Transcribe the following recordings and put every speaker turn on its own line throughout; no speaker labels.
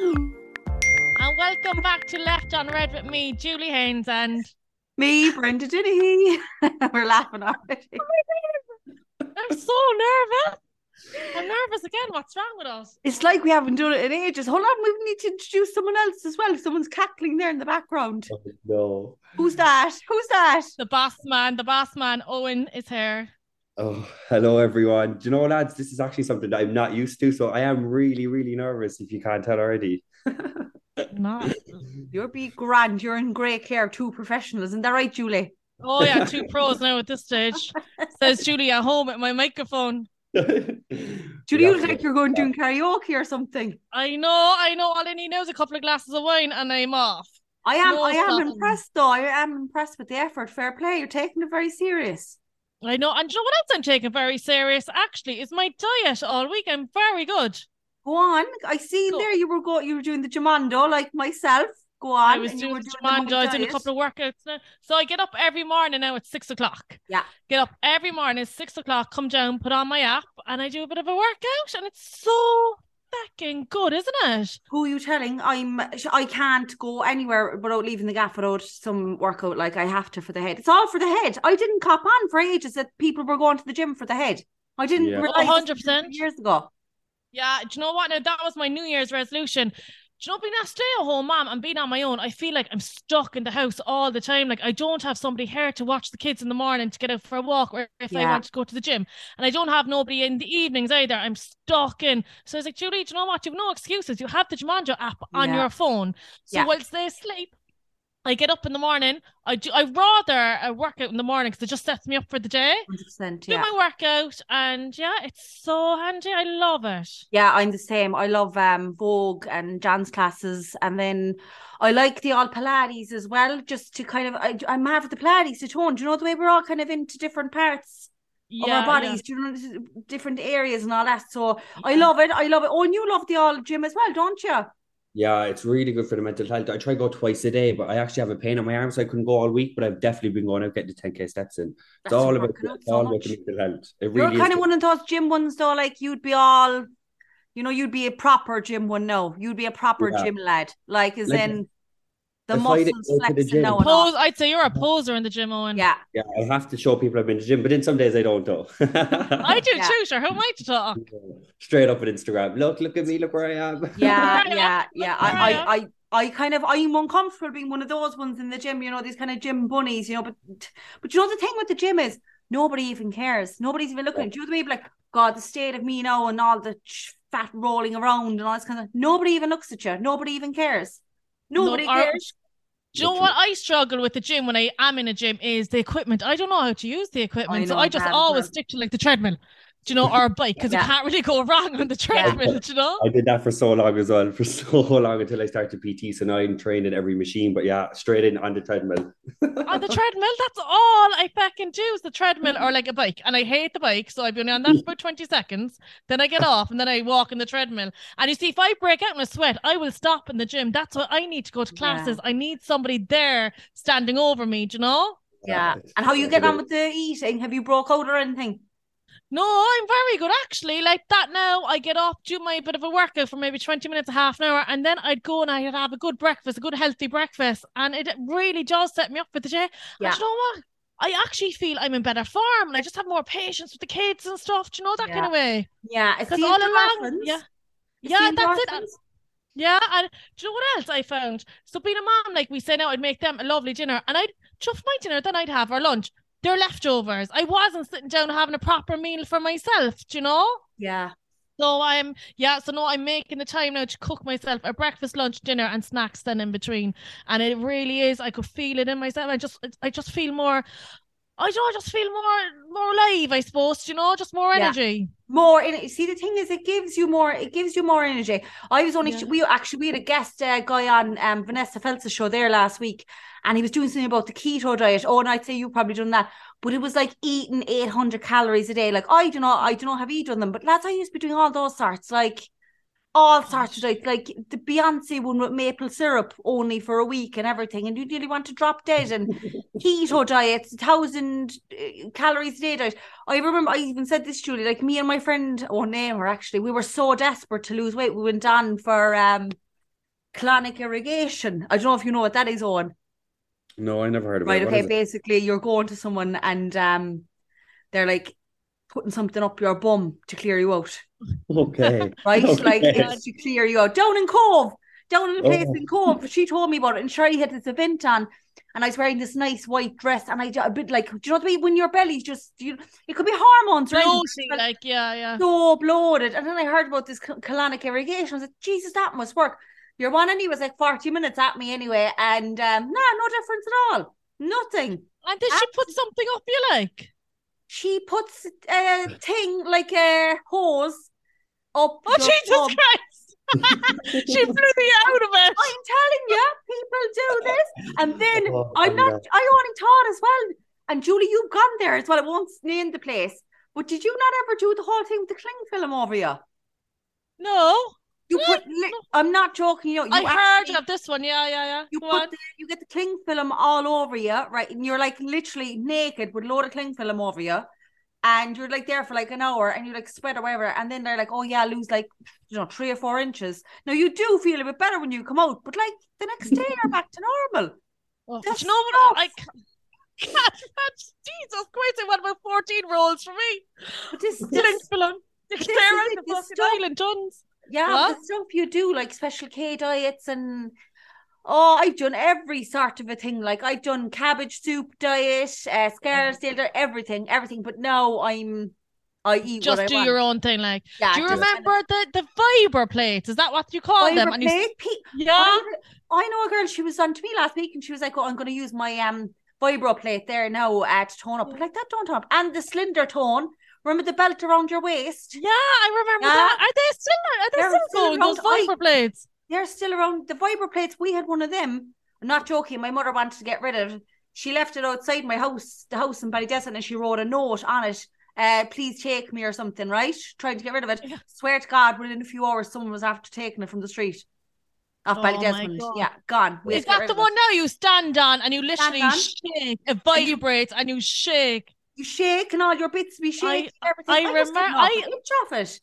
And welcome back to Left on Read with me, Julie Haynes, and
Me, Brenda Denny. We're laughing already.
Oh I'm so nervous. I'm nervous again. What's wrong with us?
It's like we haven't done it in ages. Hold on, we need to introduce someone else as well. Someone's cackling there in the background.
Oh, no.
Who's that? Who's that?
The boss man, the boss man, Eoghan is here.
Oh, hello everyone. Do you know, lads, this is actually something that I'm not used to, so I am really, really nervous if you can't tell already.
Not.
You're be grand. You're in great care. Two professionals. Isn't that right, Julie?
Oh yeah, two pros now at this stage. Says Julie at home at my microphone.
Julie,
Yeah.
you look like you're going doing karaoke or something.
I know, I know. All I need now is a couple of glasses of wine, and I'm off.
I am
No
I am
problem.
impressed though. I am impressed with the effort. Fair play. You're taking it very serious.
I know, and you know what else I'm taking very serious? Actually, is my diet all week. I'm very good.
Go on. I seen
Go.
there you were go you were doing the Gymondo like myself. Go on.
I was doing the Gymondo, I was doing a couple of workouts now. So I get up every morning now at six o'clock.
Yeah.
Get up every morning, six o'clock, come down, put on my app, and I do a bit of a workout, and it's so fucking good, isn't it?
Who are you telling? I'm I can't go anywhere without leaving the gaff without some workout. Like I have to for the head. It's all for the head. I didn't cop on for ages that people were going to the gym for the head. I didn't
Yeah.
realize
Oh, 100%.
years ago.
Yeah, do you know what? Now that was my New Year's resolution. Do you know being a stay-at-home mom and being on my own, I feel like I'm stuck in the house all the time. Like I don't have somebody here to watch the kids in the morning to get out for a walk or if I
Yeah.
want to go to the gym. And I don't have nobody in the evenings either. I'm stuck in. So I was like, Julie, do you know what? You've no excuses. You have the Gymondo app on
Yeah.
your phone. So
Yeah.
whilst they sleep, I get up in the morning. I do I rather a workout in the morning because it just sets me up for the day.
Hundred percent.
Do
Yeah.
my workout and yeah, it's so handy. I love it.
Yeah, I'm the same. I love um Vogue and dance classes, and then I like the all Pilates as well, just to kind of I, I'm with the Pilates to tone. Do you know the way we're all kind of into different parts of our bodies? Do you know different areas and all that? So I love it. I love it. Oh, and you love the all gym as well, don't you?
Yeah, it's really good for the mental health. I try to go twice a day, but I actually have a pain in my arm, so I couldn't go all week. But I've definitely been going out getting the 10k steps in. It's all about it's
so
all about the mental health. It
You're
really is
kind of
good.
one of those gym ones though, like you'd be all, you know, you'd be a proper gym one. No, you'd be a proper
Yeah.
gym lad, like as
Like,
in the
if I didn't
muscles
go to the
flexing
gym-
now and all.
Pose, I'd say you're a poser in the gym, Eoghan.
Yeah,
Yeah, I have to show people I've been to the gym, but in some days I don't though.
I do
Yeah.
too, sure. Who am I to talk?
Straight up on Instagram. Look, look at me, look where I am.
yeah, yeah, yeah. I. I, I, I kind of, I'm uncomfortable being one of those ones in the gym. You know, these kind of gym bunnies. You know, but, but you know the thing with the gym is nobody even cares. Nobody's even looking. Do you know the way like, God, the state of me now and all the ch- fat rolling around and all this kind of. Nobody even looks at you. Nobody even cares. Nobody
No,
cares.
Do you know what I struggle with the gym when I am in a gym is the equipment. I don't know how to use the equipment. so
know,
I just always
well.
stick to like the treadmill, you know, or a bike because
Yeah.
you can't really go wrong on the treadmill, do you know?
I did that for so long as well, for so long until I started PT. So now I'm trained in every machine, but yeah, straight in on the treadmill.
on the treadmill, that's all I fucking do is the treadmill or like a bike. And I hate the bike, so I've been on that for about 20 seconds. Then I get off and then I walk in the treadmill. And you see, if I break out in a sweat, I will stop in the gym. That's what I need to go to
Yeah.
classes. I need somebody there standing over me, do you know?
Yeah.
it's-
And how you
it's
get on with the eating? Have you broke out or anything?
No, I'm very good actually. Like that now, I get up, do my bit of a workout for maybe 20 minutes, a half an hour, and then I'd go and I'd have a good breakfast, a good healthy breakfast. And it really does set me up for the day.
Yeah.
And you know what? I actually feel I'm in better form and I just have more patience with the kids and stuff. Do you know that kind of way?
Yeah. It's
all along, yeah.
It's
Yeah, that's it. Yeah, and do you know what else I found? So being a mom, like we say now, I'd make them a lovely dinner, and I'd chuff my dinner, then I'd have our lunch. They're leftovers. I wasn't sitting down having a proper meal for myself, do you know?
Yeah.
So I'm yeah, so no, I'm making the time now to cook myself a breakfast, lunch, dinner, and snacks then in between. And it really is, I could feel it in myself. I just I just feel more I don't I just feel more more alive, I suppose, you know, just more
Yeah.
energy.
more in. See, the thing is, it gives you more. It gives you more energy. I was only
Yeah.
we actually we had a guest uh, guy on um, Vanessa Feltz's show there last week, and he was doing something about the keto diet. Oh, and I'd say you probably done that, but it was like eating eight hundred calories a day. Like I do not, I do not have done them, but lads, I used to be doing all those sorts, like all sorts of diets, like the Beyonce one with maple syrup only for a week and everything, and you really want to drop dead and keto diets, thousand uh, calories a day diet. I remember I even said this, Julie, like me and my friend, oh name her actually, we were so desperate to lose weight. We went on for um colonic irrigation. I don't know if you know what that is, Eoghan.
No, I never heard of
Right,
it. Right,
okay.
is it?
Basically, you're going to someone and um, they're like putting something up your bum to clear you out,
Okay.
right? Like
Okay.
it's to clear you out. Down in Cobh, down in a place
Oh.
in Cobh. She told me about it, and Sherry had this event on, and I was wearing this nice white dress, and I a bit like, do you know what I mean? When your belly's just, you, it could be hormones, right?
Bloating, like yeah, yeah.
so bloated. And then I heard about this col- colonic irrigation. I was like, Jesus, that must work. Your one and he was like 40 minutes at me anyway. And um, nah, no difference at all. Nothing.
And did she put something up you like?
She puts a thing like a hose up.
Oh
your
Jesus
bum.
Christ! she blew me out of it.
I'm telling you, people do this. And then
Oh,
I'm not,
yeah.
I only thought as well. And Julie, you've gone there as well. I won't name the place. But did you not ever do the whole thing with the cling film over you?
No,
You put, li- I'm not joking. You, you
I heard of this one. Yeah, yeah, yeah.
You
Go
put the, you get the cling film all over you, right? And you're like literally naked with a load of cling film over you. And you're like there for like an hour and you like sweat or whatever. And then they're like, oh yeah, lose like, you know, three or four inches. Now you do feel a bit better when you come out, but like the next day you're back to normal.
Oh,
That's
you know what? I can't. Jesus Christ! Want about fourteen rolls for me.
But this,
Cling
this
film.
this
Declare
is
out
it,
the fucking island tons.
Yeah,
What?
the stuff you do, like special K diets and oh, I've done every sort of a thing. Like I've done cabbage soup diet, uh, Scarsdale diet, everything, everything. But now I'm, I eat
Just do your own thing, like.
Yeah,
do you remember the the fiber plates? Is that what you call them?
Fiber
And you,
pe-
yeah.
I, I know a girl, she was on to me last week and she was like, Oh, I'm gonna use my um vibro plate there now uh, to tone up. But like that don't tone up. And the slender tone. Remember the belt around your waist?
Yeah, I remember
Yeah.
that. Are they still are they
They're
still,
still
going? Those
around. I-
Viber plates.
They're still around. The vibro plates, we had one of them. I'm not joking. My mother wanted to get rid of it. She left it outside my house, the house in Ballydesmond, and she wrote a note on it. Uh, please take me or something, right? Trying to get rid of it.
Yeah.
Swear to God, within a few hours, someone was after taking it from the street. Off
Oh
Ballydesmond. Yeah, gone. We
Is that the one now you stand on and you literally shake? It vibrates and you shake.
You shake and all your bits be shaking.
I-
everything.
I
was getting
remem-
off
I-
the itch off it.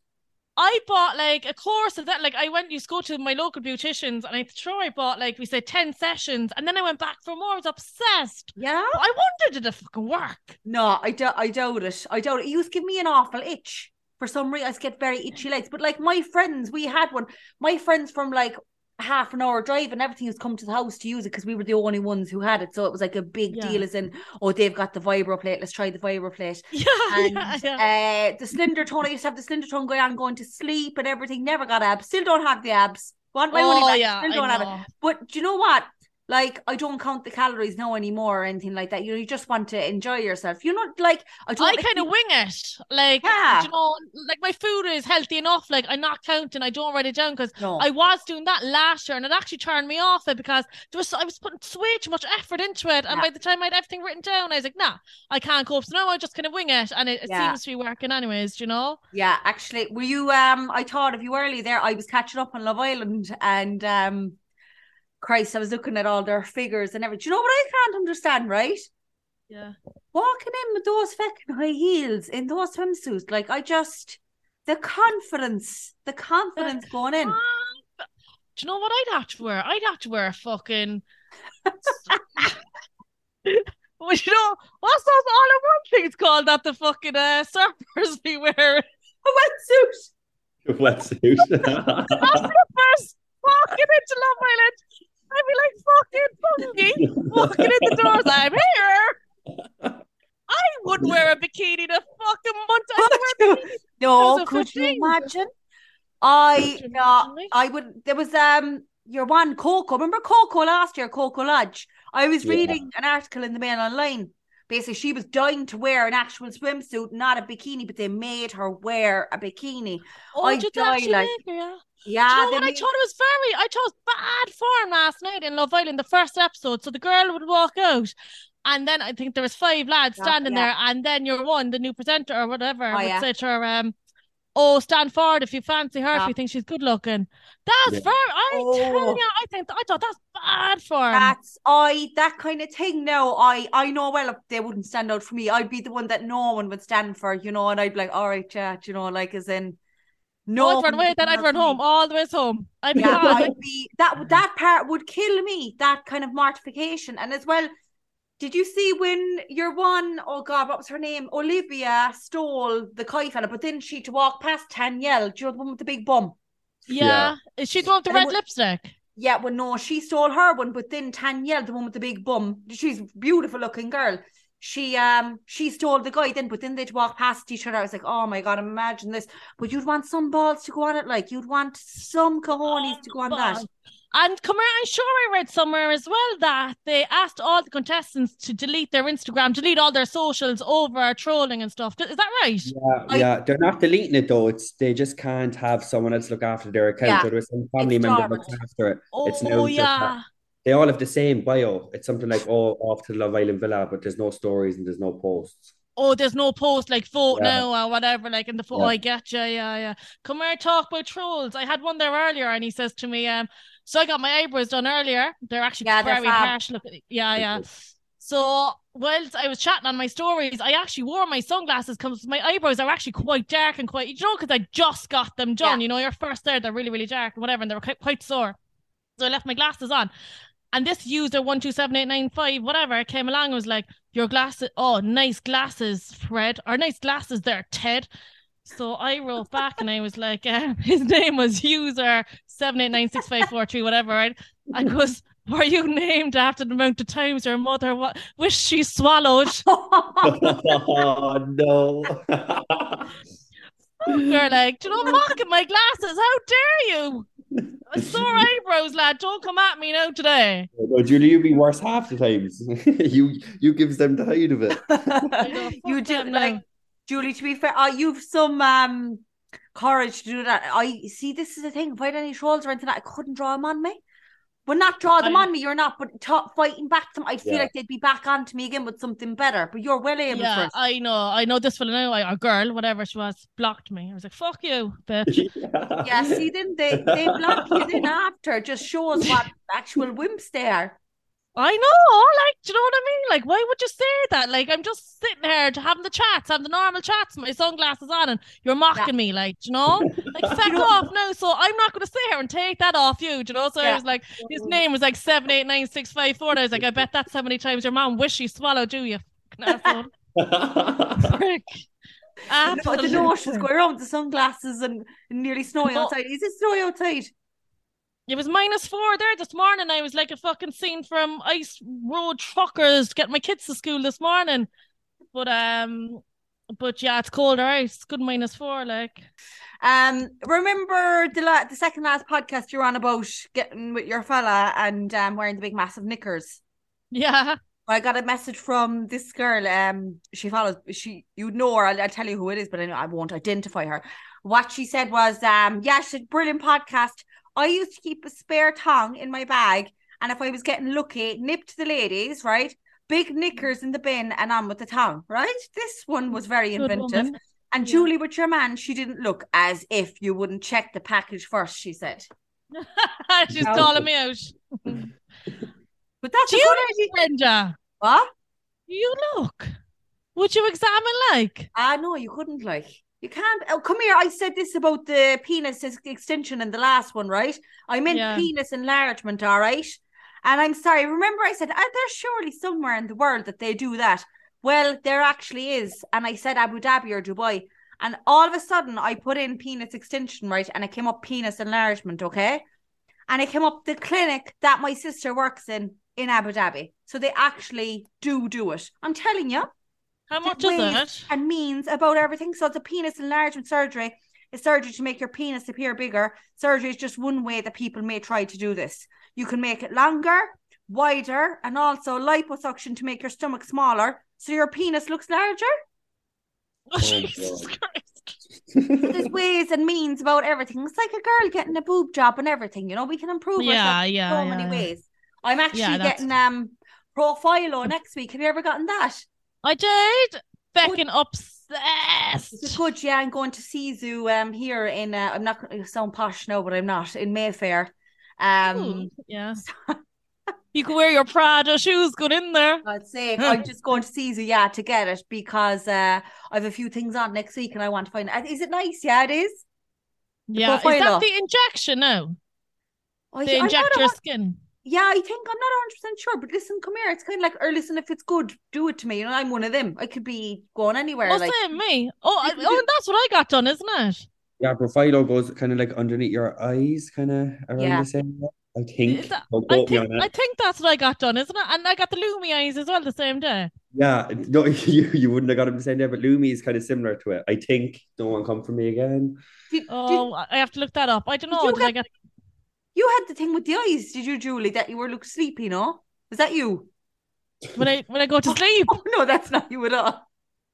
I bought like a course of that. Like I went, used to go to my local beauticians, and I'm sure I bought like we said ten sessions, and then I went back for more. I was obsessed.
Yeah.
But I wondered did it fucking work?
No, I, do- I doubt it. I doubt it. It used to give me an awful itch. For some reason, I get very itchy legs. But like my friends, we had one. My friends from like half an hour drive and everything has come to the house to use it because we were the only ones who had it. So it was like a big
Yeah.
deal as in, oh, they've got the vibro plate. Let's try the vibro plate.
Yeah,
And
yeah, yeah.
uh, the slender tone, I used to have the slender tone going on, going to sleep and everything. Never got abs. Still don't have the abs. Want my money
oh
back.
yeah,
Still don't have it. But do you know what? Like, I don't count the calories now anymore or anything like that. You know, you just want to enjoy yourself. You're not like I don't.
I
like
kind of wing it. Like,
Yeah.
you know, like my food is healthy enough. Like, I'm not counting. I don't write it down because
No.
I was doing that last year and it actually turned me off it because there was I was putting way too much effort into it. And
Yeah.
by the time I had everything written down, I was like, nah, I can't cope. So now I just kind of wing it and it, it
Yeah.
seems to be working anyways, do you know?
Yeah, actually, were you? Um, I thought of you early there. I was catching up on Love Island, and um, Christ, I was looking at all their figures and everything. Do you know what I can't understand, right?
Yeah.
Walking in with those fucking high heels in those swimsuits, like I just the confidence, the confidence going in.
Do you know what I'd have to wear? I'd have to wear a fucking Well, you know, what's those all in one things called that the fucking uh, surfers be wearing?
A wetsuit.
Wetsuit.
Surfers walking into Love Island. I'd be like fucking funky walking in the doors. I'm here. I wouldn't wear a bikini to fucking month. I'd wear.
No, could you imagine? I
Could you
no,
imagine.
I would. There was um your one Coco. Remember Coco last year, Coco Lodge. I was
Yeah.
reading an article in the Mail Online. Basically, she was dying to wear an actual swimsuit, not a bikini, but they made her wear a bikini.
Oh,
I
did
die like-
yeah?
Yeah,
you know what? I thought it was very. I thought it was bad form last night in Love Island, the first episode. So the girl would walk out, and then I think there was five lads
Yeah,
standing
yeah.
there, and then your one, the new presenter or whatever,
Oh,
would
yeah.
say to her, um, "Oh, stand forward if you fancy her, if you think she's good looking." That's
Yeah.
very. I tell
Oh.
you, I think I thought that's bad form.
That's I that kind of thing. No, I I know well if they wouldn't stand out for me, I'd be the one that no one would stand for, you know, and I'd be like, all right, chat, you know, like as in, No,
I'd run away then I'd run home all the way home. I'd be
Yeah. I'd be that that part would kill me. That kind of mortification, and as well. Did you see when your one, oh God, what was her name? Olivia stole the kite fella, but then she to walk past Danielle, do you know the one with the big bum?
Yeah. Is she the one with the
And
red
would-
lipstick?
Yeah, well, no, she stole her one, but then Danielle, the one with the big bum, she's a beautiful looking girl. She um she stole the guy then, but then they'd walk past each other. I was like, oh my god, imagine this. But you'd want some balls to go on it, like you'd want some cojones to go on that.
And come here, I'm sure I read somewhere as well that they asked all the contestants to delete their Instagram, delete all their socials over trolling and stuff. Is that right?
Yeah,
I-
yeah, they're not deleting it though. It's they just can't have someone else look after their account.
Yeah,
or there's some family
it's
member looks after it. It's now
Oh yeah.
They all have the same bio. It's something like oh off to the Love Island villa, but there's no stories and there's no posts.
Oh, there's no post like vote
Yeah.
now or whatever, like in the photo.
Yeah.
I get you, yeah, yeah. Come here, talk about trolls. I had one there earlier, and he says to me, um, so I got my eyebrows done earlier. They're actually
Yeah, they're
very harsh looking. Yeah, yeah. So whilst I was chatting on my stories, I actually wore my sunglasses because my eyebrows are actually quite dark and quite, you know, because I just got them done.
Yeah.
You know, you're first there, they're really, really dark and whatever, and they were quite, quite sore. So I left my glasses on. And this user one two seven eight nine five whatever came along and was like, "Your glasses, oh, nice glasses, Fred, or nice glasses there, Ted." So I wrote back and I was like, uh, "His name was user seven eight nine six five four three whatever." Right? I goes, "Were you named after the amount of times your mother wa- wished she swallowed?"
oh no.
They're like, "Do you know, mocking my glasses? How dare you?" Sore eyebrows, lad. Don't come at me now today.
no, Julie, you be worse half the times. you you gives them the height of it.
Know,
you
fuck
do like
now.
Julie. To be fair, uh, you've some um courage to do that. I see. This is the thing. If I had any trolls or anything, I couldn't draw them on me. Well, not draw them
I-
on me. You're not, but ta fighting back to them. I'd feel
Yeah.
like they'd be back onto me again with something better. But you're well able for
Yeah,
it.
I know. I know this fella now, I- a girl, whatever she was, blocked me. I was like, fuck you, bitch.
Yeah, see, then they, they block you then after. Just shows what actual wimps they are.
I know, like, do you know what I mean? Like, why would you say that? Like, I'm just sitting here having the chats, having the normal chats, my sunglasses on, and you're mocking me, like, you know? Like, fuck off now. So I'm not going to sit here and take that off you, do you know? So I was like, his name was like 789654. And I was like, I bet that's how many times your mom wished she swallowed you, you fucking asshole. Prick.
No, the
Absolute
notions
prick.
go around with the sunglasses and nearly snowing
No.
outside. Is it snowy outside?
It was minus four there this morning. I was like a fucking scene from Ice Road Truckers getting my kids to school this morning. But um, but yeah, it's colder out. It's good minus four, like.
Um, remember the la- the second last podcast you were on about getting with your fella and um wearing the big massive knickers.
Yeah.
I got a message from this girl. Um, she follows. She, you know her. I'll, I'll tell you who it is, but I, know, I won't identify her. What she said was, um, yeah, she said, brilliant podcast. I used to keep a spare tongue in my bag, and if I was getting lucky, nip to the ladies, right? Big knickers in the bin and on with the tongue, right? This one was very
Good
inventive.
woman.
And
Yeah.
Julie, with your man, she didn't look as if you wouldn't check the package first. She said,
She's
No.
calling me out.
but that's
Do
a
you
good idea.
Brenda,
What?
you look. Would you examine like?
Ah, no, you couldn't like. You can't. Oh, come here. I said this about the penis extension in the last one, right? I meant
Yeah.
penis enlargement, all right? And I'm sorry. Remember, I said, there's surely somewhere in the world that they do that. Well, there actually is. And I said Abu Dhabi or Dubai. And all of a sudden, I put in penis extension, right? And it came up penis enlargement, okay? And it came up the clinic that my sister works in in Abu Dhabi. So they actually do do it. I'm telling you
How much
ways
is it?
and means about everything. So it's a penis enlargement surgery. It's surgery to make your penis appear bigger. Surgery is just one way that people may try to do this. You can make it longer, wider, and also liposuction to make your stomach smaller, so your penis looks larger.
Oh, Jesus Christ.
There's ways and means about everything. It's like a girl getting a boob job and everything. You know, we can improve
Yeah,
ourselves
yeah,
so
yeah,
many
yeah.
ways. I'm actually
Yeah, that's-
getting um Profhilo next week. Have you ever gotten that?
I did. Becking
It's
obsessed.
good, yeah. I'm going to Sisu um here in uh, I'm not going to sound posh now, but I'm not in Mayfair. Um,
Ooh, yeah. You can wear your Prada shoes, good in there.
I'd say I'm just going to Sisu, yeah, to get it because uh I have a few things on next week and I want to find. Is it nice? Yeah, it is.
Yeah, is that the injection now?
I,
They inject your skin.
Yeah, I think I'm not 100 percent sure, but listen, come here. It's kind of like, or listen, if it's good, do it to me. You know, I'm one of them. I could be going anywhere.
Oh,
like,
same me. Oh, I, oh,
do-
that's what I got done, isn't it?
Yeah, Profhilo goes kind of like underneath your eyes, kind of around
Yeah.
the same. I think.
That- I think I think that's what I got done, isn't it? And I got the Lumi eyes as well the same day.
Yeah, no, you, you wouldn't have got him the same day, but Lumi is kind of similar to it. I think. Don't want to come for me again.
did, did-
Oh, I have to look that up. I don't
Did
know.
you
Did I get?
You had the thing with the eyes, did you, Julie? That you were look sleepy, no? Was that you?
when I when I go to sleep?
Oh no, that's not you at all.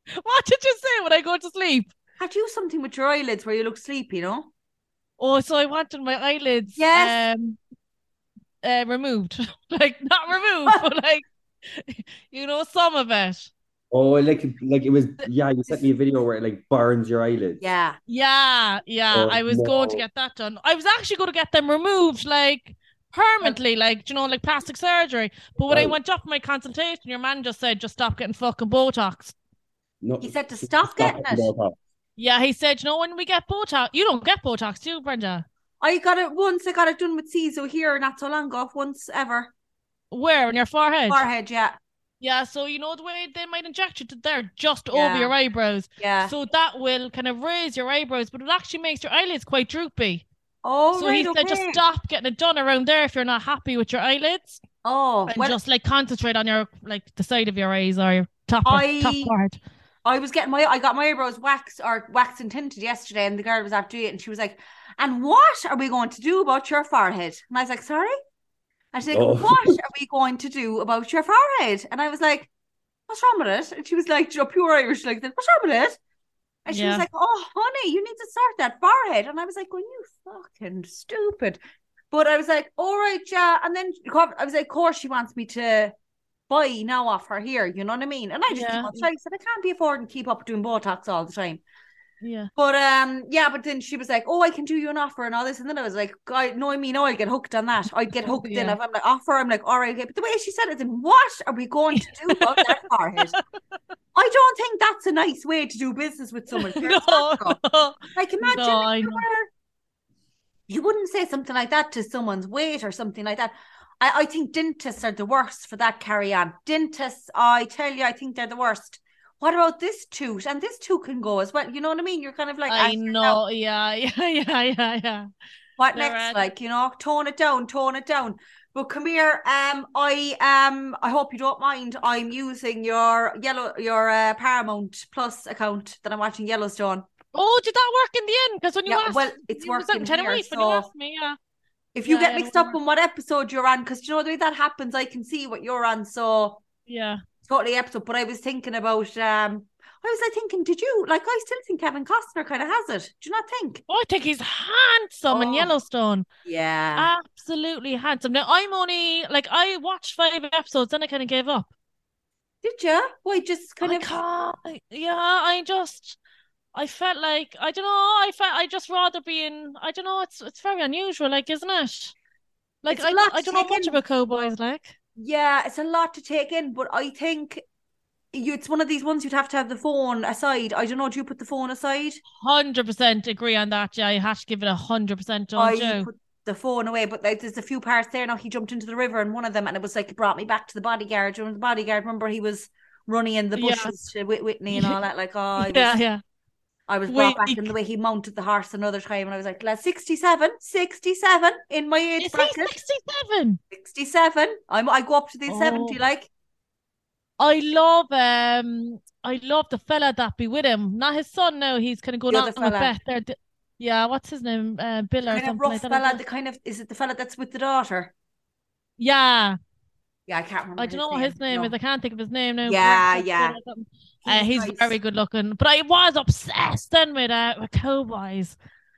What did you say when I go to sleep?
Had you something with your eyelids where you look sleepy, no?
Oh, so I wanted my eyelids
Yes.
um uh, removed. like not removed, but like you know, some of it.
Oh, like like it was. Yeah, you sent me a video where it like burns your eyelids.
Yeah.
Yeah, yeah.
Oh,
I was going to get that done. I was actually going to get them removed, like permanently, like you know, like plastic surgery. But when I
oh.
went up for my consultation, your man just said, just stop getting fucking Botox.
No,
He said to stop getting it.
Botox.
Yeah, he said, you know, when we get Botox, you don't get Botox, do you, Brenda?
I got it once. I got it done with Sisu here not so long ago. Once ever.
Where on your forehead?
Forehead, yeah.
Yeah, so you know the way they might inject you to there, just
Yeah.
over your eyebrows.
Yeah.
So that will kind of raise your eyebrows, but it actually makes your eyelids quite droopy.
oh,
so
right,
he said, just stop getting it done around there if you're not happy with your eyelids,
Oh,
and
well,
just like concentrate on your like the side of your eyes or your top
I-
top part.
I was getting my I got my eyebrows waxed or waxed and tinted yesterday, and the girl was after it, and she was like, "And what are we going to do about your forehead?" And I was like, "Sorry." And she's like,
Oh.
"What are we going to do about your forehead?" And I was like, "What's wrong with it?" And she was like, you know, "Pure Irish like that. What's wrong with it?" And she was like, "Oh, honey, you need to sort that forehead." And I was like, "Well, you fucking stupid." But I was like, "All right, yeah." And then I was like, "Of course, she wants me to." buy now off her here, you know what I mean? And I just
Yeah.
came out, I said I can't be affording to keep up doing Botox all the time.
Yeah.
But um, yeah, but then she was like, "Oh, I can do you an offer and all this," and then I was like, "God, no, I mean, no, I'll get hooked on that. I'd get hooked in.
Yeah.
If I'm like offer, I'm like, all right, okay." But the way she said it, then what are we going to do about that forehead? I don't think that's a nice way to do business with someone.
no, no.
Like imagine
No,
you were, you wouldn't say something like that to someone's weight or something like that. I, I think dentists are the worst for that carry on. Dentists, I tell you, I think they're the worst. What about this tooth? And this tooth can go as well. You know what I mean? You're kind of like,
I
"Ah,
know. Yeah, yeah, yeah, yeah, yeah.
What
They're
next?
at-
Like, you know, tone it down, tone it down. But come here, um, I um, I hope you don't mind. I'm using your yellow, your uh, Paramount Plus account that I'm watching Yellowstone.
Oh, did that work in the end? Because when you
Yeah,
asked,
well, it's
you
working
in
here,
when you
so-
asked me. Yeah.
If you
Yeah,
get
yeah,
mixed
no
up on what episode you're on, because you know the way that happens, I can see what you're on. So
Yeah.
Totally episode. But I was thinking about um, I was like thinking, did you like? I still think Kevin Costner kind of has it. Do you not think?
Oh, I think he's handsome in
Oh.
Yellowstone.
Yeah.
Absolutely handsome. Now I'm only like I watched five episodes, then I kind of gave up.
Did you? Why just kind
I
of?
can't. Yeah, I just. I felt like I don't know. I felt I just rather be in. I don't know. It's it's very unusual, like isn't it? Like
It's
I I don't know much
in.
about cowboys. Like
Yeah, it's a lot to take in, but I think you, it's one of these ones you'd have to have the phone aside. I don't know. Do you put the phone aside?
hundred percent agree on that. Yeah, I have to give it a hundred percent. Don't
I
you?
put the phone away, but like, there's a few parts there now. He jumped into the river, and one of them, and it was like it brought me back to the bodyguard. You know, the bodyguard. Remember, he was running in the bushes to Whitney and all that. Like, oh,
yeah, yeah.
I was brought back in the way he mounted the horse another time, and I was like, "Lad, 67, 67 in my age
Is
bracket,
sixty-seven?
67. I'm I go up to the
Oh.
70, like
I love um I love the fella that be with him. Not his son now, he's kind of going
The
on
fella.
Beth there. Yeah, what's his name? Uh, Bill or
kind of
something
rough
like that.
fella.
isn't
The kind of is it the fella that's with the daughter?
Yeah,
Yeah, I can't remember.
I don't know what his name
no.
is. I can't think of his name now.
Yeah, yeah.
Or something. Uh, he's
nice.
very good looking, but I was obsessed then with uh with cowboys.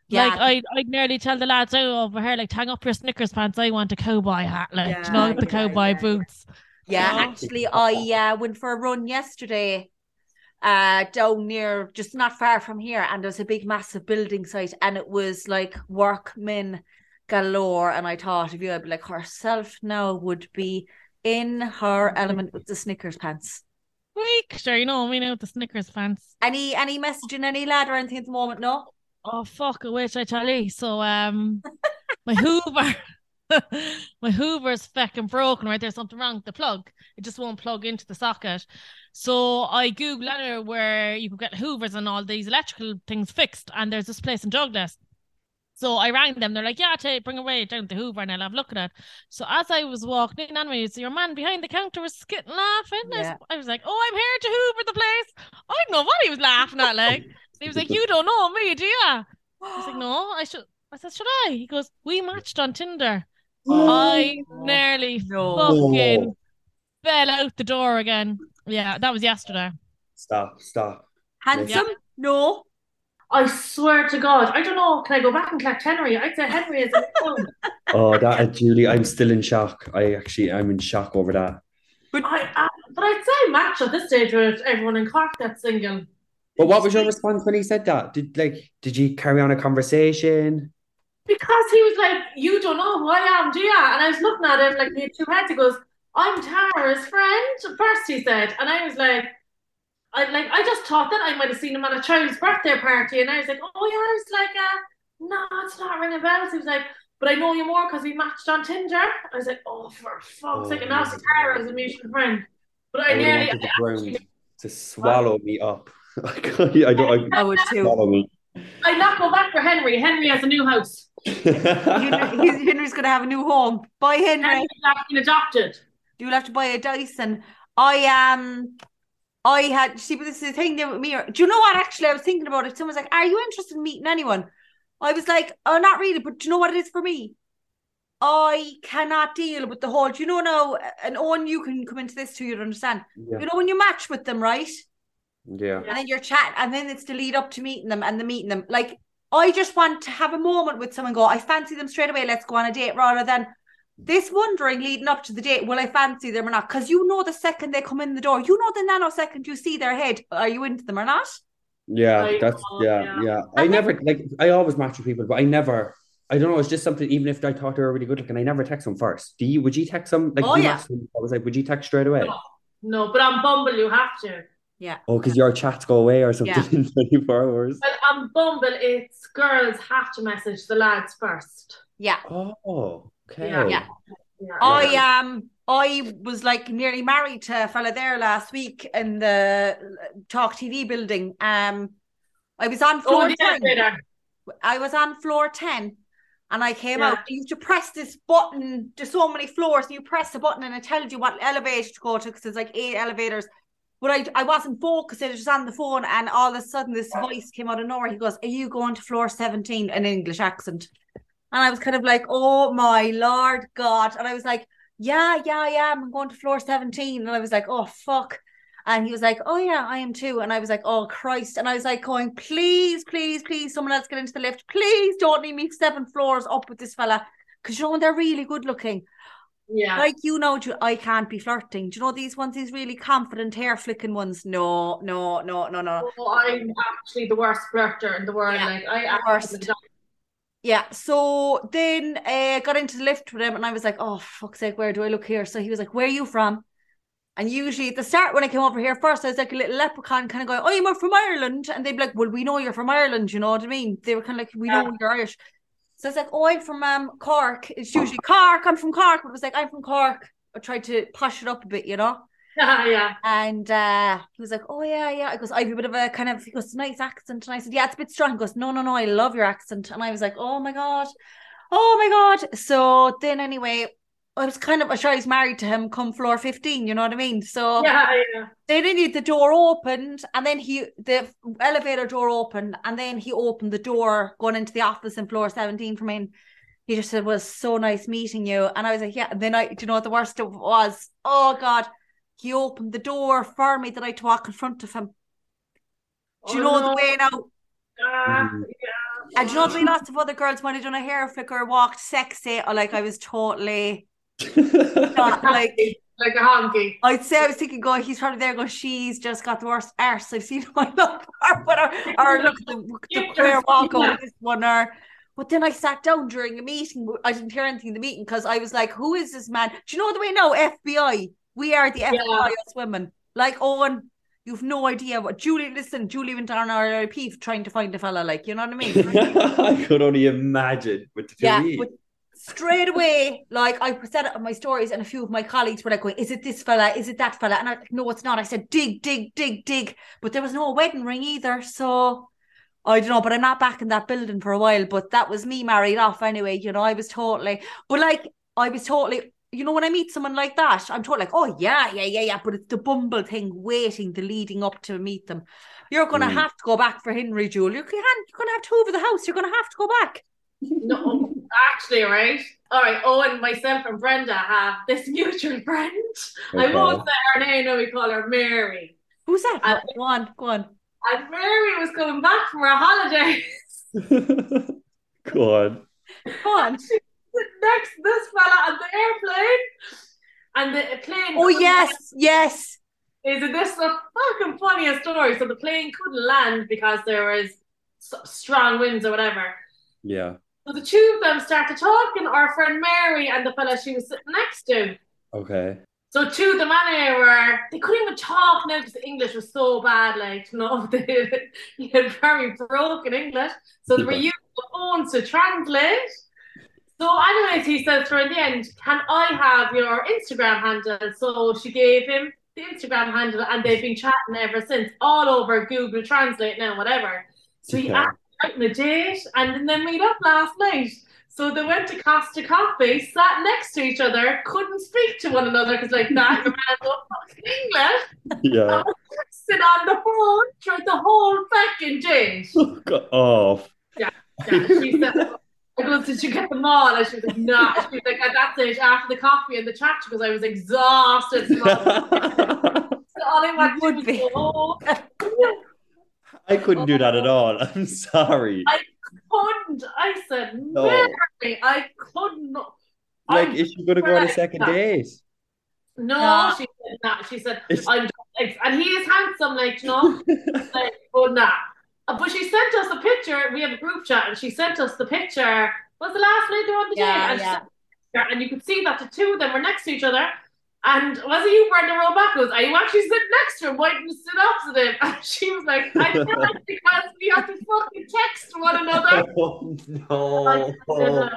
Yeah.
Like I, I'd nearly tell the lads oh, over here, like hang up your Snickers pants. I want a cowboy hat, like do you know,
Yeah,
the
yeah,
cowboy
yeah.
boots.
Yeah, actually, I uh, went for a run yesterday uh, down near, just not far from here, and there's a big, massive building site, and it was like workmen galore. And I thought, if you had like herself now would be in her element with the Snickers pants.
Week, sure, you know me now with the Snickers fans.
Any any messaging any lad or anything at the moment? No.
Oh fuck! I wish I tell you. So um, my Hoover, my Hoover's fucking broken. Right there's something wrong with the plug. It just won't plug into the socket. So I googled anywhere where you could get Hoovers and all these electrical things fixed, and there's this place in Douglas. So I rang them. They're like, "Yeah, take bring away down the Hoover, and I'll have a look at it." So as I was walking in, anyway, so your man behind the counter was skitting laughing. I was-
Yeah.
I was like, "Oh, I'm here to Hoover the place." I don't know what he was laughing at. Like he was like, "You don't know me, do you?" I was like, "No, I should." I said, "Should I?" He goes, "We matched on Tinder." I nearly
No.
fucking fell out the door again. Yeah, that was yesterday.
Stop, stop.
Handsome? No.
I swear to God, I don't know. Can I go back and collect Henry? I'd say Henry is a phone.
Oh, that uh, Julie, I'm still in shock. I actually, I'm in shock over that.
I, I, but I'd say match at this stage with everyone in Cork that's single.
But what was your response when he said that? Did like, did you carry on a conversation?
Because he was like, You don't know who I am, do you? And I was looking at him like he had two heads. He goes, I'm Tara's friend. First he said, and I was like, I like I just thought that I might have seen him at a child's birthday party, and I was like, Oh yeah, I was like, uh, no, it's not ringing bells. He was like, But I know you more because we matched on Tinder. I was like, Oh, for fuck's sake, and now
Oh.
Tara is a mutual friend. But I,
I
nearly
wanted the ground to swallow me up. Like, I don't.
I would
I,
too.
swallow me.
I not go back for Henry. Henry has a new house.
Henry- he's- Henry's going to have a new home. Bye, Henry.
Henry's not been adopted.
You'll have to buy a Dyson. I um I had see, but this is the thing there with me. Do you know what? Actually, I was thinking about it. Someone's like, "Are you interested in meeting anyone?" I was like, "Oh, not really." But do you know what it is for me? I cannot deal with the whole. Do you know now? Uh, and Eoghan, you can come into this too. You'd understand.
Yeah,
You know when you match with them, right?
yeah.
And then you're chatting, and then it's the lead up to meeting them and the meeting them. Like I just want to have a moment with someone. Go, I fancy them straight away. Let's go on a date, rather than this wondering leading up to the date. Will I fancy them or not? Because you know the second they come in the door, you know the nanosecond you see their head. Are you into them or not?
Yeah,
I
that's
know,
yeah,
yeah.
yeah. I never like I always match with people, but I never I don't know, it's just something even if I thought they were really good looking, I never text them first. Do you would you text them like
Oh,
you
yeah.
them, I was like, would you text straight away?
No. No, but on Bumble you have to. Yeah.
Oh, because your chats go away or something
Yeah.
in 24 hours.
But on Bumble, it's girls have to message the lads first.
Yeah.
Oh, okay.
Yeah.
Yeah.
Yeah.
I um I was like nearly married to a fella there last week in the Talk TV building. Um I was on floor
Oh, the
10. I was on floor 10 and I came
Yeah.
out. You have to press this button. There's so many floors. And you press the button and it tells you what elevator to go to because there's like eight elevators. But I, I wasn't focused. I was just on the phone and all of a sudden this voice came out of nowhere. He goes, Are you going to floor 17? An English accent. And I was kind of like, Oh my Lord God. And I was like, Yeah, yeah, I am. I'm going to floor 17. And I was like, Oh fuck. And he was like, Oh, yeah, I am too. And I was like, Oh, Christ. And I was like, going, Please, please, please, someone else get into the lift. Please don't leave me seven floors up with this fella. Because you know, they're really good looking.
Yeah.
Like, you know, I can't be flirting. Do you know these ones, these really confident hair flicking ones? No, no, no, no, no.
Oh, I'm actually the worst flirter in the world.
Yeah,
like I
worst. Yeah. So then I uh, got into the lift with him and I was like, oh, fuck's sake, where do I look here? So he was like, where are you from? And usually at the start, when I came over here first, I was like a little leprechaun kind of going, oh, you're from Ireland. And they'd be like, well, we know you're from Ireland. You know what I mean? They were kind of like, we know
Yeah.
you're Irish. So I was like, oh, I'm from um, Cork. It's usually Cork. I'm from Cork. But it was like, I'm from Cork. I tried to push it up a bit, you know?
Yeah, yeah.
And uh, he was like, Oh, yeah, yeah. I goes, I have a bit of a kind of, he goes, nice accent. And I said, Yeah, it's a bit strong. He goes, No, no, no, I love your accent. And I was like, Oh my God. Oh my God. So then, anyway, I was kind of, sure I was married to him come floor 15, you know what I mean? So
Yeah, yeah.
then he, the door opened and then he, the elevator door opened and then he opened the door going into the office in floor 17 for me. And he just said, it was so nice meeting you. And I was like, yeah. And then I, do you know what the worst of was? Oh God, he opened the door for me that I had to walk in front of him. Do you
Oh,
know
no.
the way now?
Ah,
Mhm.
yeah.
And do you know the lots of other girls might have done a hair flicker or walked sexy or like I was totally not like
like a honky.
I'd say I was thinking, going, he's probably there go, she's just got the worst arse I've seen in my life. Or, but, or, or look, the, the queer walk over this one. Or, but then I sat down during a meeting. I didn't hear anything in the meeting because I was like, who is this man? Do you know the way now? FBI. We are the FBI, us women. Like Eoghan, You've no idea what Julie. Listen, Julie went on RIP trying to find a fella. Like you know what I mean?
I could only imagine with the two
yeah,
you.
straight away, like I said it on my stories, and a few of my colleagues were like, going, "Is it this fella? Is it that fella?" And I like, "No, it's not." I said, "Dig, dig, dig, dig," but there was no wedding ring either, so. I don't know, but I'm not back in that building for a while. But that was me married off anyway. You know, I was totally, but like, I was totally, you know, when I meet someone like that, I'm totally like, oh, yeah, yeah, yeah, yeah. But it's the bumble thing, waiting, the leading up to meet them. You're going to
Mm.
have to go back for Henry, Jewel. You can't, you're going to have to over the house. You're going to have to go back.
No, actually, right? All right, Eoghan, myself, and Brenda have this mutual friend. I
Okay.
won't say her name, no, we call her Mary.
Who's that?
Uh,
go on, go on.
And Mary was coming back from her holiday.
Go on.
Go on.
She's sitting next to this fella on the airplane. And the plane.
Oh,
couldn't
yes, yes.
Is it this the fucking funniest story? So the plane couldn't land because there was strong winds or whatever.
Yeah.
So the two of them started talking, our friend Mary and the fella she was sitting next to.
Okay.
So two of them anyway were they couldn't even talk now because the English was so bad, like you know, they you had very broken English. So they were
Yeah.
using the phones to translate. So anyways, he says to her in the end, Can I have your Instagram handle? So she gave him the Instagram handle and they've been chatting ever since, all over Google Translate now, whatever. So he asked out on a date and then they meet up last night. So they went to Costa Coffee, sat next to each other, couldn't speak to one another because like that, man no fucking English.
Yeah.
Sit on the phone throughout the whole fucking date.
Go off.
Yeah, she said, I go, did you get them all? And she was like, nah. She was like, at that stage, after the coffee and the chat, because I was exhausted. So all I wanted to
would be.
go.
I couldn't do that at all. I'm sorry.
I couldn't. I said,
No.
Mary, I couldn't.
Like,
I'm-
is she going to go on a second date?
no,
Nah.
she said, nah. She said,
It's-
I'm just, and he is handsome, like, you know, like, but nah. Uh, But she sent us a picture. We have a group chat, and she sent us the picture. Was the last night they were on the
Yeah,
date? And,
yeah.
sent the picture, and you could see that the two of them were next to each other. And was it you, Brenda, wrote back? Goes, are you actually sitting next to him? Why didn't you sit opposite him? And she was like, I can't because we have to fucking text one another.
Oh, no.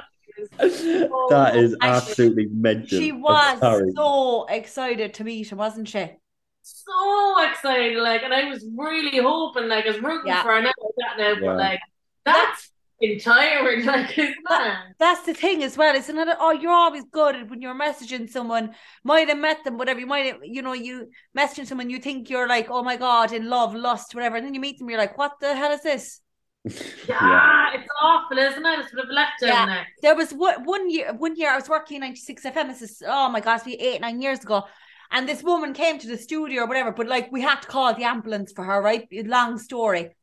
That is absolutely mental.
She was
sorry.
so excited to meet him, wasn't she?
So excited, like, and I was really hoping, like, I was rooting
Yeah.
for her now, like that now,
Yeah.
but like, that's tiring, like, isn't it?
That's the thing as well, isn't it? Oh, you're always good when you're messaging someone, might have met them, whatever. You might have, you know, you messaging someone, you think you're like, oh my God, in love, lust, whatever. And then you meet them, you're like, what the hell is this?
Yeah, it's awful, isn't it? It's a bit of a letdown
Yeah.
now.
There was one, one year, one year I was working in 96 FM. This is, oh my gosh, be eight, nine years ago. And this woman came to the studio or whatever, but like we had to call the ambulance for her, right? Long story.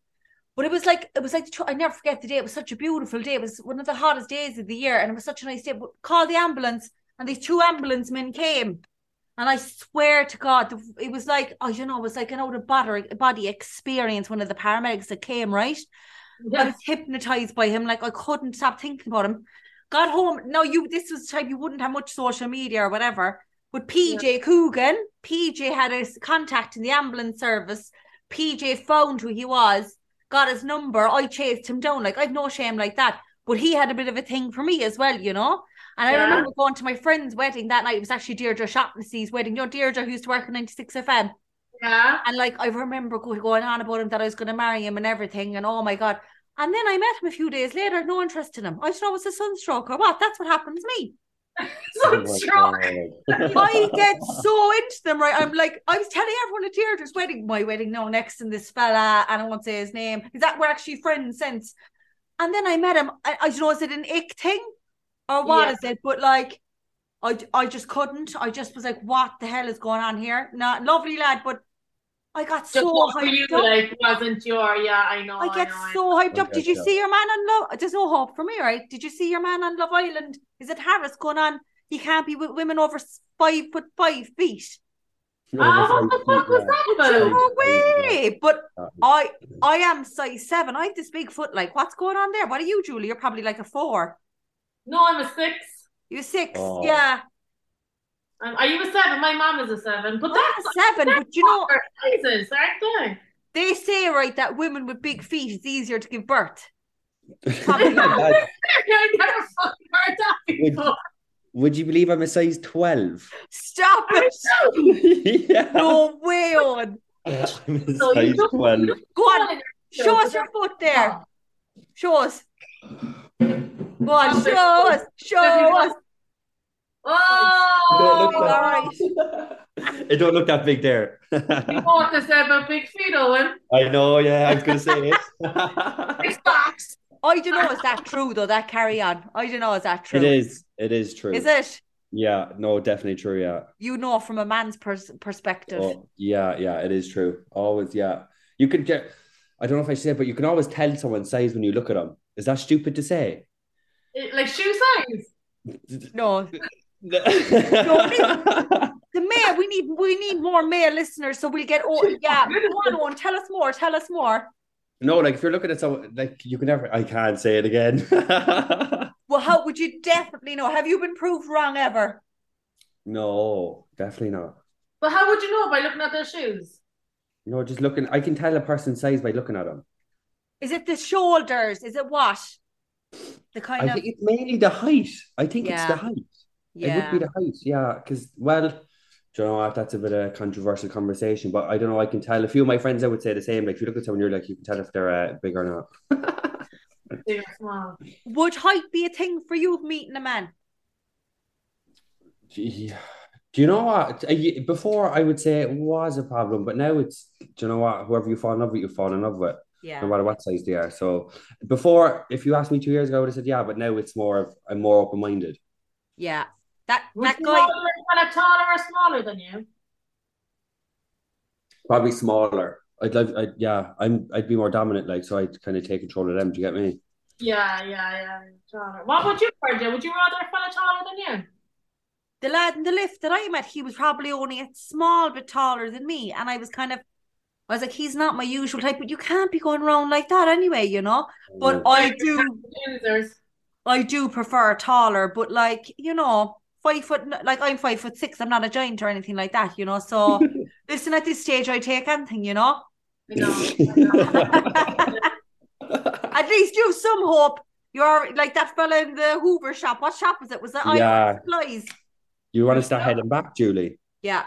But it was like, it was like, I never forget the day. It was such a beautiful day. It was one of the hottest days of the year. And it was such a nice day. But call the ambulance. And these two ambulance men came. And I swear to God, it was like, oh, you know, it was like an out of body, body experience. One of the paramedics that came, right? I was hypnotized by him. Like I couldn't stop thinking about him. Got home. No, you. This was the time you wouldn't have much social media or whatever. But PJ Coogan, PJ had a contact in the ambulance service. PJ found who he was, got his number. I chased him down. Like I've no shame like that. But he had a bit of a thing for me as well, you know. And I remember going to my friend's wedding that night. It was actually Deirdre Shaughnessy's wedding. You know, Deirdre who used to work in 96 FM.
Yeah.
And like I remember going on about him that I was going to marry him and everything, and oh my god. And then I met him a few days later, no interest in him. I don't know, it was a sunstroke or what? That's what happened to me.
Oh my
I get so into them, right? I'm like, I was telling everyone at Deirdre's wedding, my wedding, no, next in this fella, and I won't say his name. Is that we're actually friends since? And then I met him. I, I don't know, is it an ick thing? Or what
Yeah.
is it? But like I I just couldn't. I just was like, what the hell is going on here? Not lovely lad, but I got
Just
so
what for you,
hyped up.
like, wasn't your, yeah, I know.
I get
I know.
so hyped up. Did you see your man on Love? There's no hope for me, right? Did you see your man on Love Island? Is it Harris going on? He can't be with women over five foot five feet.
Ah, what the fuck was that about?
No way! But I I am size seven. I have this big foot. Like, what's going on there? What are you, Julie? You're probably like a four.
No, I'm a six.
You're six.
Oh.
Yeah.
Um, are you a seven? My mom is a seven, but
I'm
that's
a seven, but you know,
sizes, aren't
they say right that women with big feet it's easier to give birth.
I never fucking heard that before.
Would you believe I'm a size 12?
Stop it!
yeah.
No way on.
I'm a
So you
size
look-
12.
Go on, show us your foot there. Show us. Go on, show us. Show us.
Oh,
Don't look oh,
All right.
It don't look that big there.
You know what they say about big feet, Eoghan?
I know, yeah, I was going to say it.
It's facts.
I don't know, is that true though? That carry on. Oh, I don't know, is that true?
it is. It is true.
Is it?
Yeah, no, definitely true, yeah.
You know from a man's pers- perspective.
Oh, yeah, yeah, it is true. Always, yeah. You could get, I don't know if I said, but you can always tell someone's size when you look at them. Is that stupid to say?
It- Like shoe size.
No.
no,
The male, we need we need more male listeners, so we'll get oh yeah. Go on, Eoghan, tell us more, tell us more.
No, like if you're looking at someone, like you can never, I can't say it again.
Well, how would you definitely know? Have you been proved wrong ever?
no, definitely not.
But how would you know by looking at their shoes?
No, just looking, I can tell a person's size by looking at them.
Is it the shoulders? Is it what? The kind
I
of
think it's mainly the height. I think it's the height. It would be the height, yeah. Because, well, do you know what? That's a bit of a controversial conversation, but I don't know. I can tell a few of my friends. I would say the same. Like, if you look at someone, you're like, you can tell if they're uh, big or not.
Big.
Would height be a thing for you of meeting a man?
Gee, Do you know what? Before I would say it was a problem, but now it's. Do you know what? Whoever you fall in love with, you fall in love with, Yeah. no
Yeah.
matter what size they are. So before, if you asked me two years ago, I would have said yeah, but now it's more of I'm more open minded.
Yeah. That
Would
that guy
kind of taller or smaller than you?
Probably smaller. I'd love. I'd, yeah, I'm. I'd be more dominant, like so. I'd kind of take control of them. Do you get me?
Yeah, yeah, yeah. Taller. What would you prefer? Would you rather a fella taller than you?
the lad in the lift that I met, he was probably only a small bit taller than me. And I was kind of I was like, he's not my usual type, but you can't be going around like that anyway, you know. But I do I do prefer taller, but like, you know, five foot like I'm five foot six, I'm not a giant or anything like that, you know. So listen at this stage I take anything, you know.
You.
At least you have some hope. You're like that fella in the Hoover shop. What shop was it? Was that
Yeah.
Supplies?
You want to start heading back, Julie?
Yeah.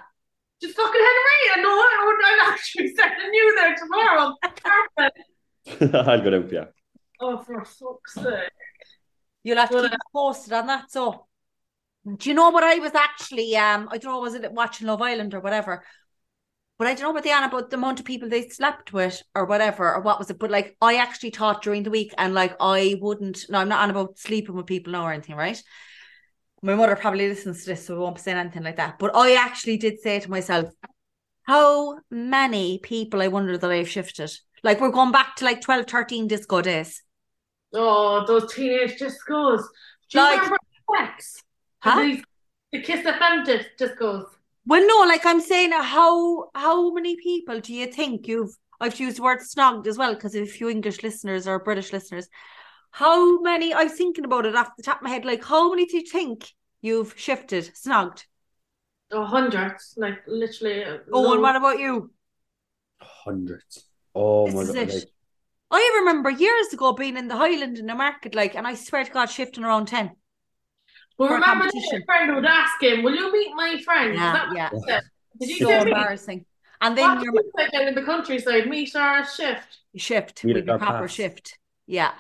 Just fucking Henry. No, I would I'd actually start a new there tomorrow. Perfect.
I'll go down for you.
Oh, for fuck's sake.
You'll have to
Well,
keep us posted on that. So, do you know what I was actually? Um, I don't know, was it watching Love Island or whatever? But I don't know about the Anna about the amount of people they slept with or whatever or what was it. But like, I actually taught during the week, and like, I wouldn't. No, I'm not on about sleeping with people now or anything, right? My mother probably listens to this, so I won't be saying anything like that. But I actually did say to myself, how many people I wonder that I've shifted. Like we're going back to like 12, 13 disco days.
Oh, those teenage discos. Do you
Like-
remember X?
Huh?
These- The Kiss FM just goes.
Well, no, like I'm saying, how how many people do you think you've? I've used the word snogged as well because a few English listeners or British listeners. How many? I was thinking about it off the top of my head. Like, how many do you think you've shifted, snogged?
Oh, hundreds. Like literally. uh,
Oh, and
loads.
what about you?
Hundreds. Oh
This
my
is
god! like-
I remember years ago being in the Highland in the market, like, and I swear to God, shifting around ten.
But
for a
remember the friend would ask him, Will you meet my friend?
Yeah,
that
yeah.
Did you
So
say me?
embarrassing. And then
What
you're
did you down in the countryside? Meet our shift.
shift
Meet
with
at
your proper
pass.
shift. Yeah,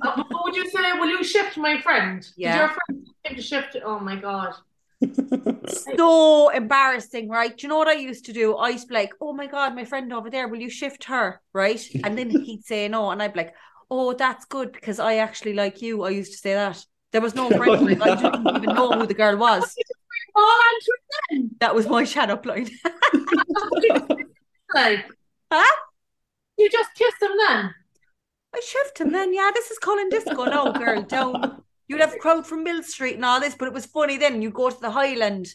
Uh, what would you say? Will you shift my friend?
Yeah.
Did your friend came to shift? Oh my god.
so embarrassing, right? Do you know what I used to do? I used to be like, oh my God, my friend over there, will you shift her? Right? And then he'd say no. And I'd be like, oh, that's good because I actually like you. I used to say that. There was no friend. I didn't even know who the girl was. That was my shadow line.
Like,
Huh?
you just kissed him then.
I shift him then. Yeah, this is Colin Disco No, girl. don't. You'd have a crowd from Mill Street and all this, but it was funny then. You'd go to the Highland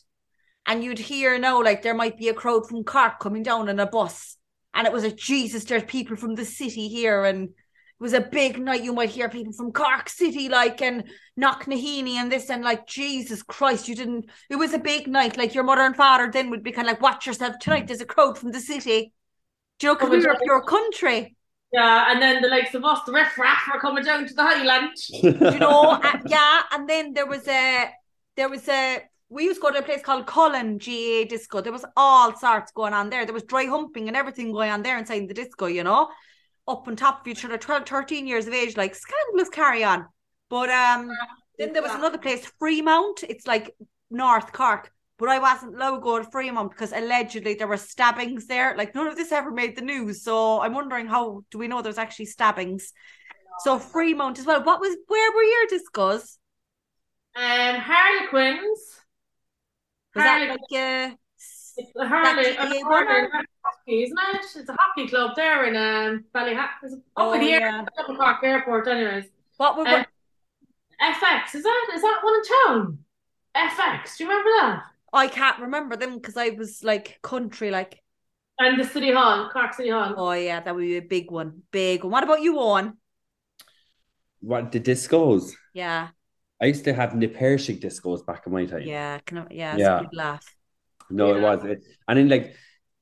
and you'd hear now, like, there might be a crowd from Cork coming down on a bus. And it was like, Jesus, there's people from the city here. And was a big night. You might hear people from Cork City, like and Knocknaheeny and this, and like Jesus Christ, you didn't. It was a big night. Like your mother and father then would be kind of like, "Watch yourself tonight." There's a crowd from the city. Do you know? Because we were pure country.
Yeah, and then the likes of us, the riff raff, were coming down to the Highland.
Do you know? uh, yeah, and then there was a there was a we used to go to a place called Cullen GAA Disco. There was all sorts going on there. There was dry humping and everything going on there inside the disco, you know, up on top of each other, 12, 13 years of age, like scandalous carry on. But um, then there was another place, Freemount. It's like North Cork. But I wasn't allowed to go to Freemount because allegedly there were stabbings there. Like none of this ever made the news. So I'm wondering how do we know there's actually stabbings? So Freemount as well. What was where were your discos?
Um, Harlequins.
Was that
Harley-
like uh
It's the Harley,
That
Harley hockey, isn't it? It's a hockey club there in um, Ballyha. Is it
Oh,
up in here?
yeah.
Double Cork Airport, anyways.
what were
Um, FX, is that is that one in town? FX, do you remember that?
I can't remember them because I was like country like
And the City Hall, Cork City Hall.
oh yeah, that would be a big one. Big one. What about you, Eoghan?
What the discos?
Yeah,
I used to have Nipershik discos back in my time.
yeah, can I, yeah, it's
Yeah.
a good laugh.
No, it was. It, and then like,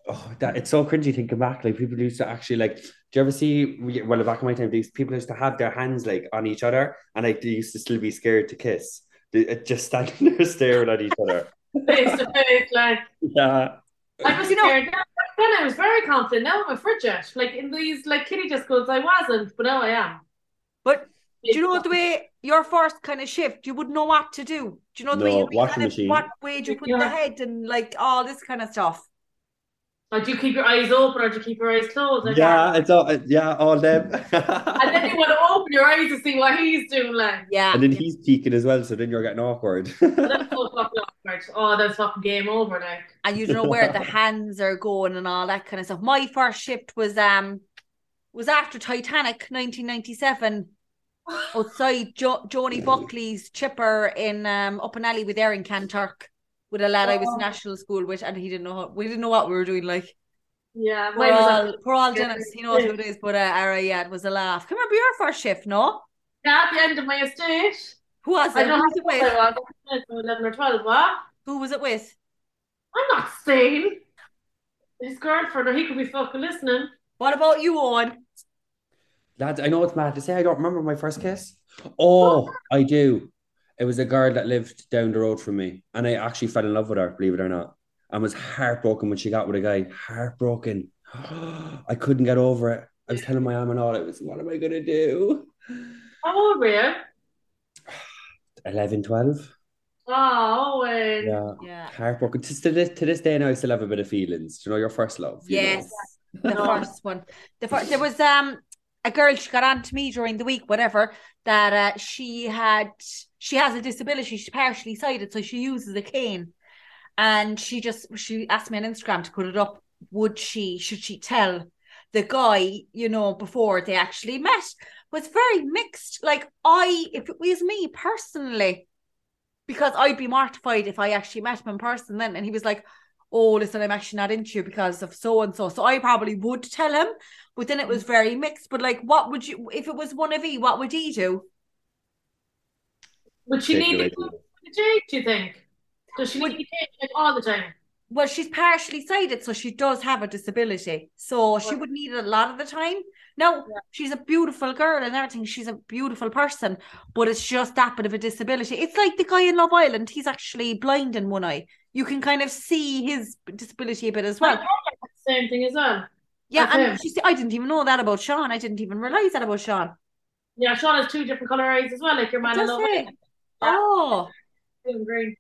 oh, that it's so cringy thinking back. Like people used to actually like. Do you ever see? we- Well, back in my time, these people used to have their hands like on each other, and like they used to still be scared to kiss. They uh, just standing there staring at each other.
Face to face, like
Yeah.
I was
You know-
scared. Back then I was very confident. Now I'm a frigid. Like in these like kitty discos, I wasn't, but now I am.
But do you know the way your first kind of shift, you wouldn't know what to do. Do you know the way
No,
you'd
washing
kind of,
machine.
what way do you put the head and like all this kind of stuff?
Or do you keep your eyes open or do you keep your eyes closed? I
Yeah,
can't.
it's all uh, yeah, all them.
And then you want to open your eyes to see what he's doing, like.
Yeah.
And then he's peeking as well, so then you're getting awkward.
That's so fucking awkward. Oh, that's fucking game over, like.
and you don't know where the hands are going and all that kind of stuff. My first shift was um was after Titanic, 1997, outside jo- Joni Buckley's chipper in um up an alley with Erin Canturk with a lad I was
Oh.
in national school with, and he didn't know how, we didn't know what we were doing. Like
Yeah,
we're
mine was
all, we're all Dennis, he knows who it is. But uh, Ara, yeah, it was a laugh. Can remember your first shift? No,
yeah, at the end of my estate.
who was
I
it? Who
don't
was
know
it with?
was. I was 11 or 12, what?
Who was it with?
I'm not saying. His girlfriend, or he could be fucking listening.
What about you, Eoghan?
Lads, I know it's mad to say I don't remember my first kiss. Oh, I do. It was a girl that lived down the road from me, and I actually fell in love with her, believe it or not. And was heartbroken when she got with a guy. Heartbroken. I couldn't get over it. I was telling my mom and all, it was, what am I gonna do?
How old were you?
11, 12.
Oh, Eoghan.
Yeah.
Yeah.
Heartbroken. To, to this to this day now, I still have a bit of feelings. Do you know your first love? you know?
Yes, the first one. The first, there was um a girl she got on to me during the week, whatever, that uh, she had she has a disability. She's partially sighted, so she uses a cane. And she just she asked me on Instagram to put it up. Would she should she tell the guy, you know, before they actually met? Was very mixed. Like I, if it was me personally, because I'd be mortified if I actually met him in person then. And he was like, oh, listen, I'm actually not into you because of so and so. So I probably would tell him, but then it was mm. very mixed. But like, what would you, if it was one of you, what would he do?
Would she need
it
the change, do you think? Does she
Would-
need to change like all the time?
Well, she's partially sighted, so she does have a disability. So she would need it a lot of the time. Now,
Yeah.
she's a beautiful girl and everything. She's a beautiful person, but it's just that bit of a disability. It's like the guy in Love Island. He's actually blind in one eye. You can kind of see his disability a bit as well.
Same thing as well.
Yeah, and she said, I didn't even know that about Sean. I didn't even realize that about Sean.
Yeah, Sean has two different colour eyes as well, like your man in Love? Island.
Oh,
green.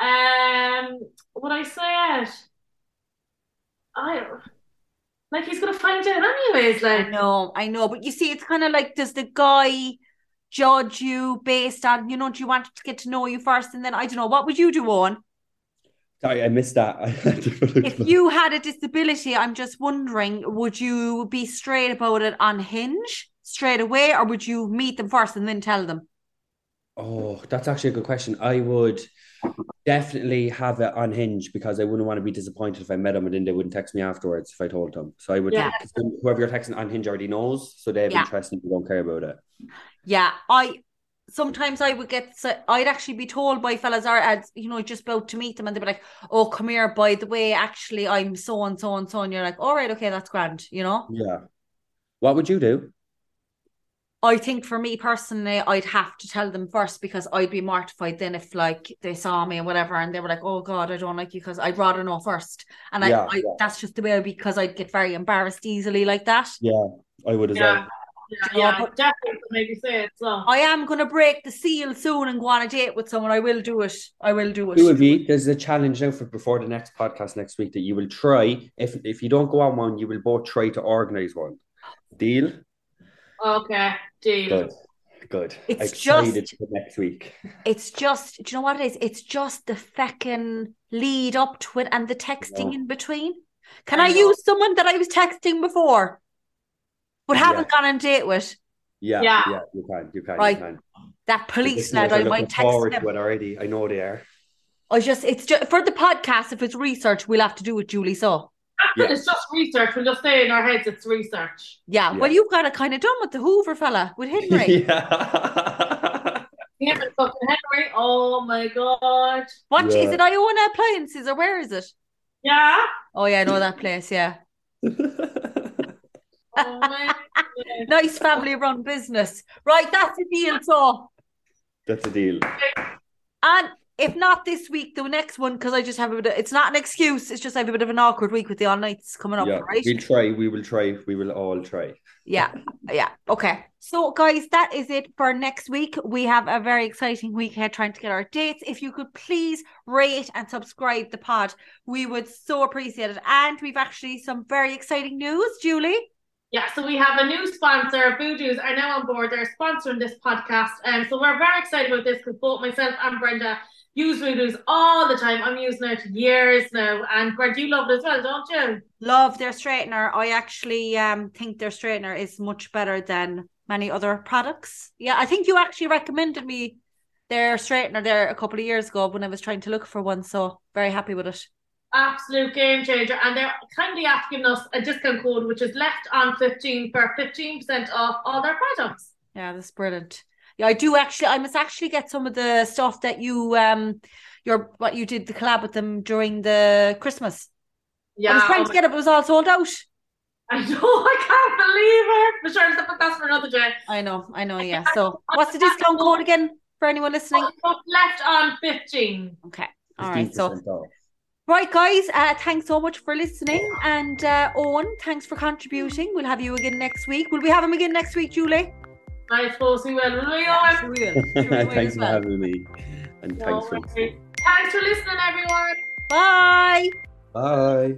Um, what I said. I like he's gonna find out anyways.
I
Like,
know, I know. But you see, it's kind of like, does the guy judge you based on, you know, do you want to get to know you first? And then, I don't know, what would you do, on?
Sorry, I missed that.
If you had a disability, I'm just wondering, would you be straight about it on Hinge straight away, or would you meet them first and then tell them?
Oh, that's actually a good question. I would, definitely have it on Hinge because I wouldn't want to be disappointed if I met them and then they wouldn't text me afterwards if I told them. So I would,
Yeah.
whoever you're texting on Hinge already knows, so they have
Yeah.
interest and you don't care about it.
Yeah, I sometimes I would get so I'd actually be told by fellas are you know, just about to meet them and they'd be like, Oh, come here, by the way, actually I'm so and so and so and you're like, All right, okay, that's grand, you know?
Yeah. What would you do?
I think for me personally, I'd have to tell them first because I'd be mortified then if like they saw me and whatever and they were like, Oh God, I don't like you because I'd rather know first. And
Yeah,
I, I
yeah.
that's just the way I'd be because I'd get very embarrassed easily like that.
Yeah, I would as
Yeah.
well.
Yeah,
You
yeah,
but-
definitely maybe say it. So
I am gonna break the seal soon and go on a date with someone. I will do it. I will do it.
Two of you, there's a challenge now for before the next podcast next week that you will try. If if you don't go on one, you will both try to organize one. Deal?
okay, deal.
Good. Good.
It's
Excited
just-
for next week.
It's just, do you know what it is? It's just the feckin' lead up to it and the texting
Yeah.
in between. Can
I
I, use someone that I was texting before, but haven't gone on a date with?
Yeah,
Yeah.
yeah, you can, you can,
Right.
you can.
That police
The
lad, I
are
might
looking
text
forward
him.
to it already. I know they are.
I just, it's just for the podcast. If it's research, we'll have to do it, Julie. So,
After it's just research. We'll just say in our heads it's research.
yeah.
Yeah.
Well, you've got it kind of done with the Hoover fella with Henry.
yeah.
Him and fucking Henry. Oh my god.
What is
Yeah.
it? Iona Appliances or where is it?
Yeah.
Oh yeah, I know that place. Yeah,
Oh my.
nice family-run business. Right, that's a deal. So.
That's a deal.
And if not this week, the next one, because I just have a bit of, it's not an excuse, it's just I have a bit of an awkward week with the all nights coming up,
Yeah,
right?
we'll try. We will try. We will all try.
Yeah, yeah. Okay. So, guys, that is it for next week. We have a very exciting week ahead trying to get our dates. If you could please rate and subscribe the pod, we would so appreciate it. And we've actually some very exciting news, Julie.
Yeah, so we have a new sponsor. Voduz are now on board. They're sponsoring this podcast. And so we're very excited about this because both myself and Brenda use Voduz all the time. I'm using it years now. And Brenda, you love it as well, don't you?
Love their straightener. I actually um think their straightener is much better than many other products. Yeah, I think you actually recommended me their straightener there a couple of years ago when I was trying to look for one. So very happy with it.
Absolute game changer. And they're kindly giving us a discount code, which is left on 15 for 15% off all their products.
Yeah, that's brilliant. Yeah, I do actually. I must actually get some of the stuff that you um your what you did the collab with them during the Christmas.
Yeah.
I was trying
oh
to
my-
get it, but it was all sold out.
I know, I can't believe it. But sure, but that's for another day.
I know, I know. Yeah. So, what's the discount code again for anyone listening?
Left on 15.
Okay. All right. So,
off.
right, guys. Uh, thanks so much for listening, and uh, Eoghan, thanks for contributing. We'll have you again next week. Will we have him again next week, Julie?
I suppose we will. Will we,
Yeah,
Eoghan?
sure we will. Sure we will
thanks for
well.
having me. And
No
thanks for.
Thanks for listening, everyone.
Bye.
Bye.